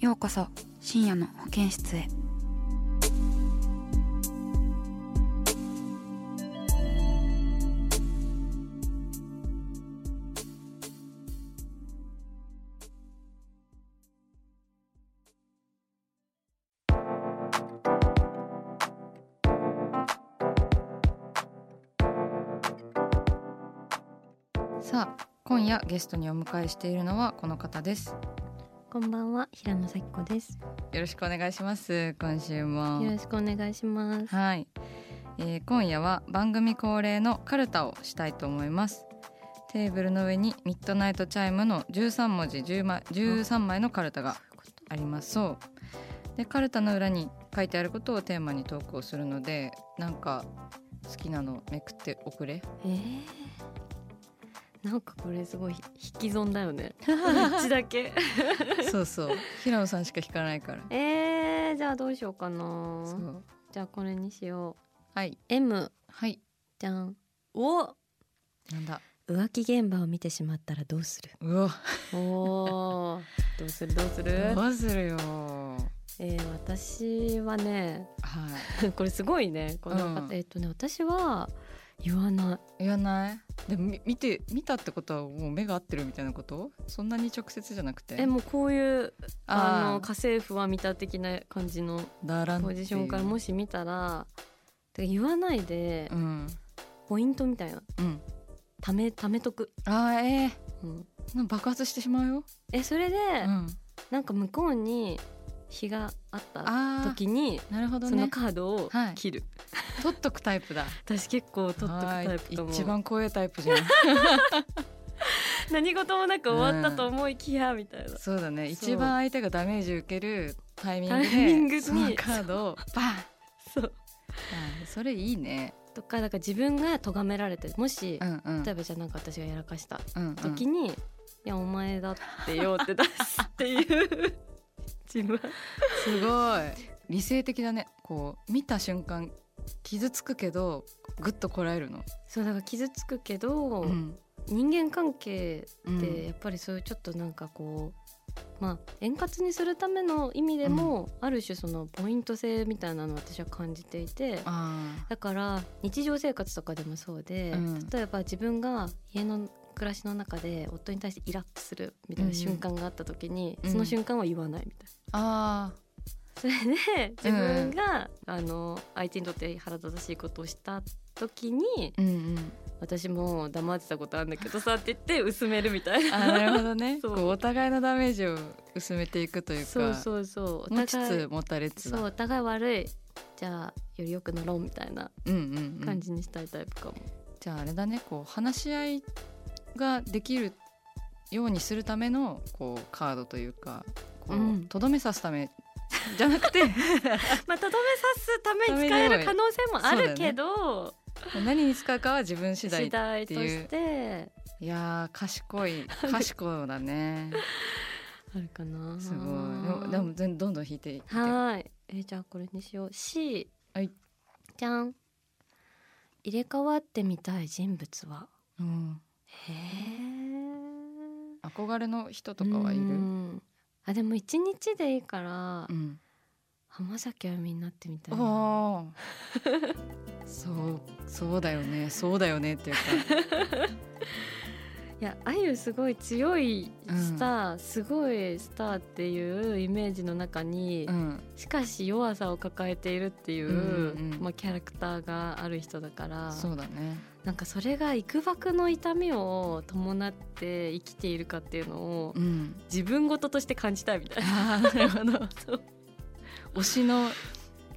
ようこそ深夜の保健室へ。さあ今夜ゲストにお迎えしているのはこの方です。こんばんは、平野咲子です。よろしくお願いします。今週も。よろしくお願いします。はい、えー今夜は番組恒例のカルタをしたいと思います。テーブルの上にミッドナイトチャイムの13文字10枚13枚のカルタがあります。そう。でカルタの裏に書いてあることをテーマに投稿するのでなんか好きなのめくっておくれ。えー、なんかこれすごい引き損だよね。一だけ。そうそう平野さんしか弾かないからえー、じゃあどうしようかなそ。うじゃあこれにしよう。はい M はいじゃん。おなんだ浮気現場を見てしまったらどうする？うわおーどうする？どうする？どうするよえー、私はね、は これすごいね。この、うんえっ、とね私は言わない。い言わない？でもみ見て見たってことはもう目が合ってるみたいなこと？そんなに直接じゃなくて？えもうこういうあのあ家政婦は見た的な感じのポジションからもしし見たら言わないでうん。ポイントみたいな。うん。ためためとく、あーえー。うん。爆発してしまうよ、えそれで、うん、なんか向こうに日があったあ時にあなるほどそのねカードをはい。切る、取っとくタイプだ。私結構取っとくタイプとはい思う一番怖いタイプじゃん。何事もなく終わったと思いきやみたいな、そうだね。一番相手がダメージ受けるタイミングでタイミングに。そのカードをバン。そう。あそれいいね。とかだから自分が咎められてもし、うんうん。例えばじゃあなんか私がやらかしたうんうん。時に、いやお前だってよって出すっていう自分すごい。理性的だね。こう見た瞬間傷つくけどグッとこらえるの、そうだから傷つくけど、うん。人間関係うん。ってやっぱりそういうちょっとなんかこう、まあ円滑にするための意味でも、ある種そのポイント制みたいなのを私は感じていてあだから日常生活とかでもそうで、うん。例えば自分が家の暮らしの中で夫に対してイラッとするみたいな瞬間があった時に、うん。その瞬間は言わないみたいな。あそれで自分が、あの相手にとって腹立たしいことをした時にーうんうん。私も黙ってたことあるんだけどさって言って薄めるみたいな。なるほどね。そう。こうお互いのダメージを薄めていくというかそうそうそう。お持ちつ持たれつだそうお互い悪い。じゃあより良くなろうみたいなうんうんうん。感じにしたいタイプかも、じゃああれだね。こう話し合いができるようにするためのこうカードというかこうん。うとど、めさすため。じゃなくて。まあとどめさすために使える可能性もあるけど、何に使うかは自分次第次第として。いやー賢い。賢いだね。あるかな。すごい。でもでも全どんどん引いていって。はーい。えーじゃあこれにしよう。C はい。じゃん。入れ替わってみたい人物は？うん、へえ憧れの人とかはいる？うんあでも一日でいいから、うん。浜崎あゆみになってみたいそうそうだよねそうだよねっていうか いやあゆすごい強いスター、すごいスターっていうイメージの中に、うん。しかし弱さを抱えているっていう、うんうんまあ、キャラクターがある人だからそうだね。なんかそれが幾ばくの痛みを伴って生きているかっていうのをうん。自分事として感じたいみたいな。なるほど。推しの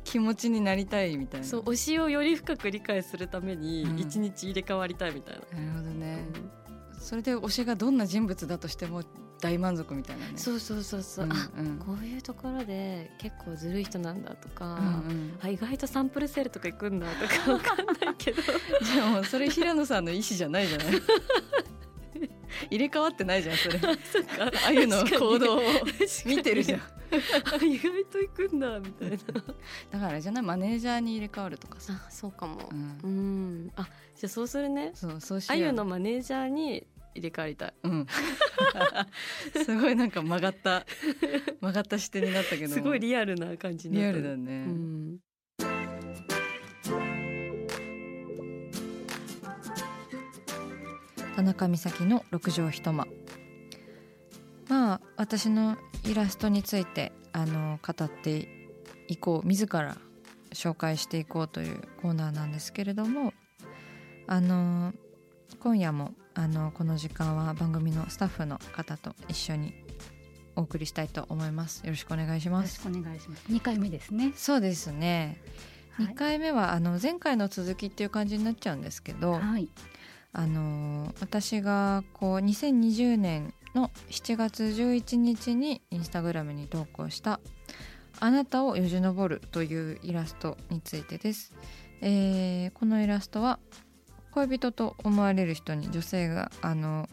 気持ちになりたいみたいな。そう推しをより深く理解するためにうん一日入れ替わりたいみたいな。なるほどね、うんそれで推しがどんな人物だとしても大満足みたいなね。そうそうそうそう、うんあうん。こういうところで結構ずるい人なんだとか、うんうん。あ意外とサンプルセールとか行くんだとか わかんないけど。じゃあもうそれ平野さんの意思じゃないじゃない。入れ替わってないじゃんそれ。あゆの行動を見てるじゃん。あ意外と行くんだみたいな。だからじゃない？マネージャーに入れ替わるとかさ、あそうかも。う、ん。うん。あじゃあそうするね。そうそうしよう。あゆのマネージャーに入れ替わりたい。うん。すごいなんか曲がった曲がった視点になったけど。すごいリアルな感じになってるリアルだね、うん。田中美咲の六畳一間。まあ私のイラストについてあの語っていこう自ら紹介していこうというコーナーなんですけれどもあの今夜もあのこの時間は番組のスタッフの方と一緒にお送りしたいと思いますよろしくお願いしよろしますくお願いします。二回目ですね。そうですね、はい2回目はあの前回の続きっていう感じになっちゃうんですけど、はい。あのー私がこう2020年の7月11日にインスタグラムに投稿した「あなたをよじ登る」というイラストについてです。えーこのイラストは恋人と思われる人に女性があの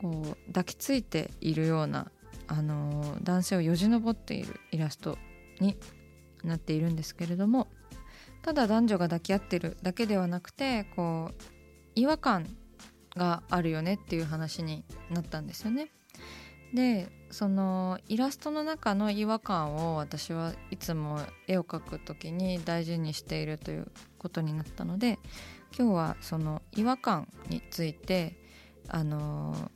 こう抱きついているようなあの男性をよじ登っているイラストになっているんですけれどもただ男女が抱き合ってるだけではなくてこう違和感があるよねっていう話になったんですよね。でそのイラストの中の違和感を私はいつも絵を描く時に大事にしているということになったので今日はその違和感についてあの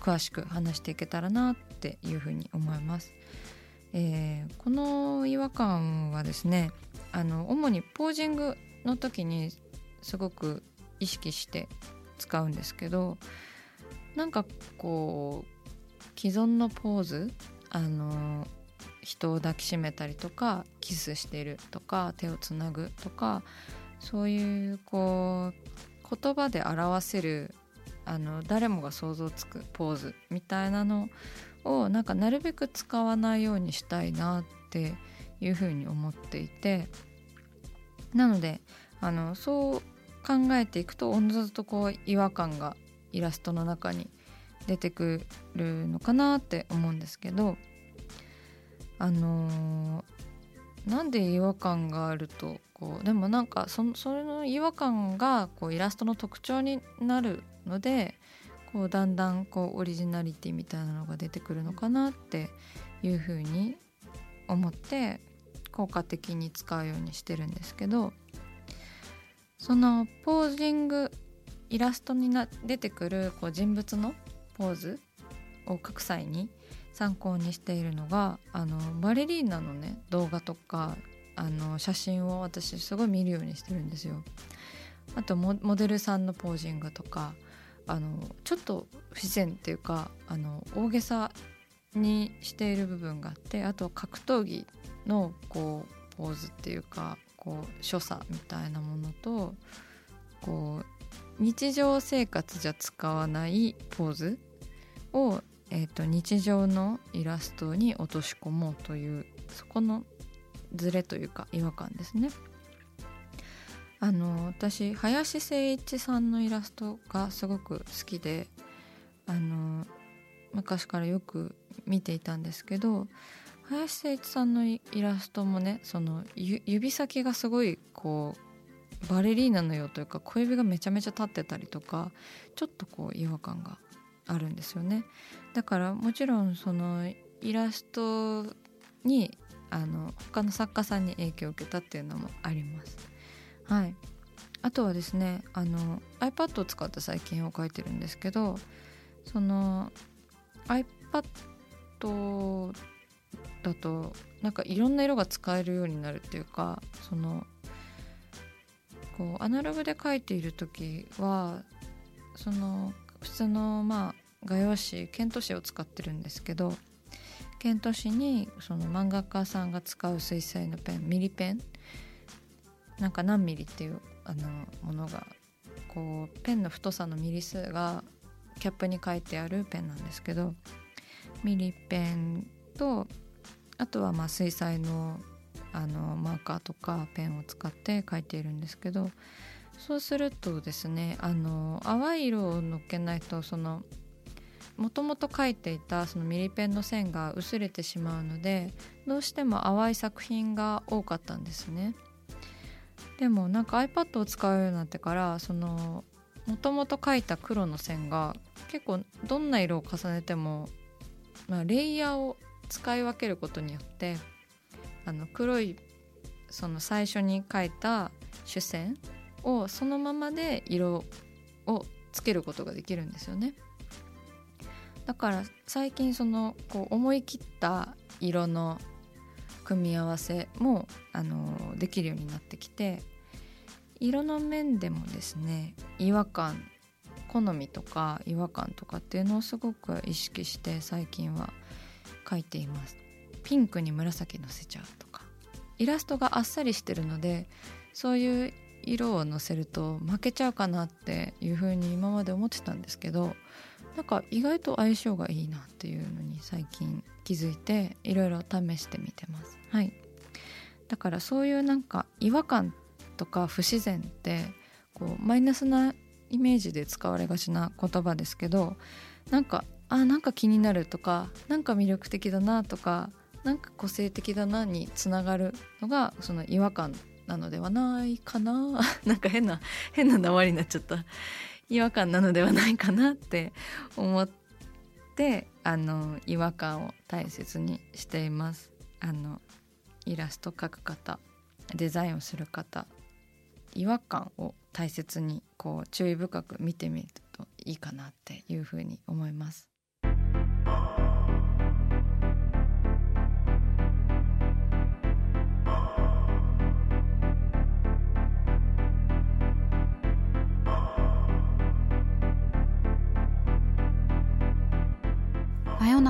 詳しく話していけたらなっていうふうに思います。えーこの違和感はですねあの主にポージングの時にすごく意識して使うんですけどなんかこう既存のポーズあの人を抱きしめたりとかキスしてるとか手をつなぐとかそういうこう言葉で表せるあの誰もが想像つくポーズみたいなのをなんかなるべく使わないようにしたいなっていうふうに思っていてなのであのそう考えていくとおのずとこう違和感がイラストの中に出てくるのかなって思うんですけどあのーなんで違和感があるとこうでもなんかそのそれの違和感がこうイラストの特徴になるのでこうだんだんこうオリジナリティみたいなのが出てくるのかなっていうふうに思って効果的に使うようにしてるんですけどそのポージングイラストにな出てくるこう人物のポーズを描く際に参考にしているのがあのバレリーナのね動画とかあの写真を私すごい見るようにしてるんですよ。あとモデルさんのポージングとかあのちょっと不自然っていうかあの大げさにしている部分があってあと格闘技のこうポーズっていうかこう所作みたいなものとこう日常生活じゃ使わないポーズを、えー、と日常のイラストに落とし込もうというそこのズレというか違和感ですね。あの私林誠一さんのイラストがすごく好きであの昔からよく見ていたんですけど林誠一さんのイラストもねその指先がすごいこうバレリーナのようというか小指がめちゃめちゃ立ってたりとかちょっとこう違和感があるんですよねだからもちろんそのイラストにあの他の作家さんに影響を受けたっていうのもあります。はい。あとはですねあの iPad を使った最近を描いてるんですけどその iPad だとなんかいろんな色が使えるようになるっていうかそのこうアナログで描いている時はその普通のまあ画用紙ケント紙を使ってるんですけどケント紙にその漫画家さんが使う水彩のペンミリペンなんか何ミリっていうあのものがこうペンの太さのミリ数がキャップに書いてあるペンなんですけどミリペンとあとはまあ水彩のあのマーカーとかペンを使って描いているんですけどそうするとですねあの淡い色をのっけないとそのもともと描いていたそのミリペンの線が薄れてしまうのでどうしても淡い作品が多かったんですね。でもなんか iPad を使うようになってからそのもともと描いた黒の線が結構どんな色を重ねても、まあ、レイヤーを使い分けることによってあの黒いその最初に描いた主線をそのままで色をつけることができるんですよね。だから最近そのこう思い切った色の組み合わせもあのできるようになってきて色の面でもですね違和感好みとか違和感とかっていうのをすごく意識して最近は描いています。ピンクに紫のせちゃうとかイラストがあっさりしてるのでそういう色をのせると負けちゃうかなっていう風に今まで思ってたんですけどなんか意外と相性がいいなっていうのに最近気づいていろいろ試してみてます。はい。だからそういうなんか違和感とか不自然ってこうマイナスなイメージで使われがちな言葉ですけどなんかあなんか気になるとかなんか魅力的だなとかなんか個性的だなにつながるのがその違和感なのではないかな。なんか変な変な名りになっちゃった。違和感なのではないかなって思ってあの違和感を大切にしています。あのイラスト描く方デザインをする方違和感を大切にこう注意深く見てみるといいかなっていうふうに思います。